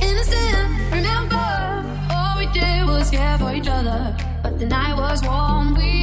Innocent, remember, all we did was care for each other. But the night was warm. We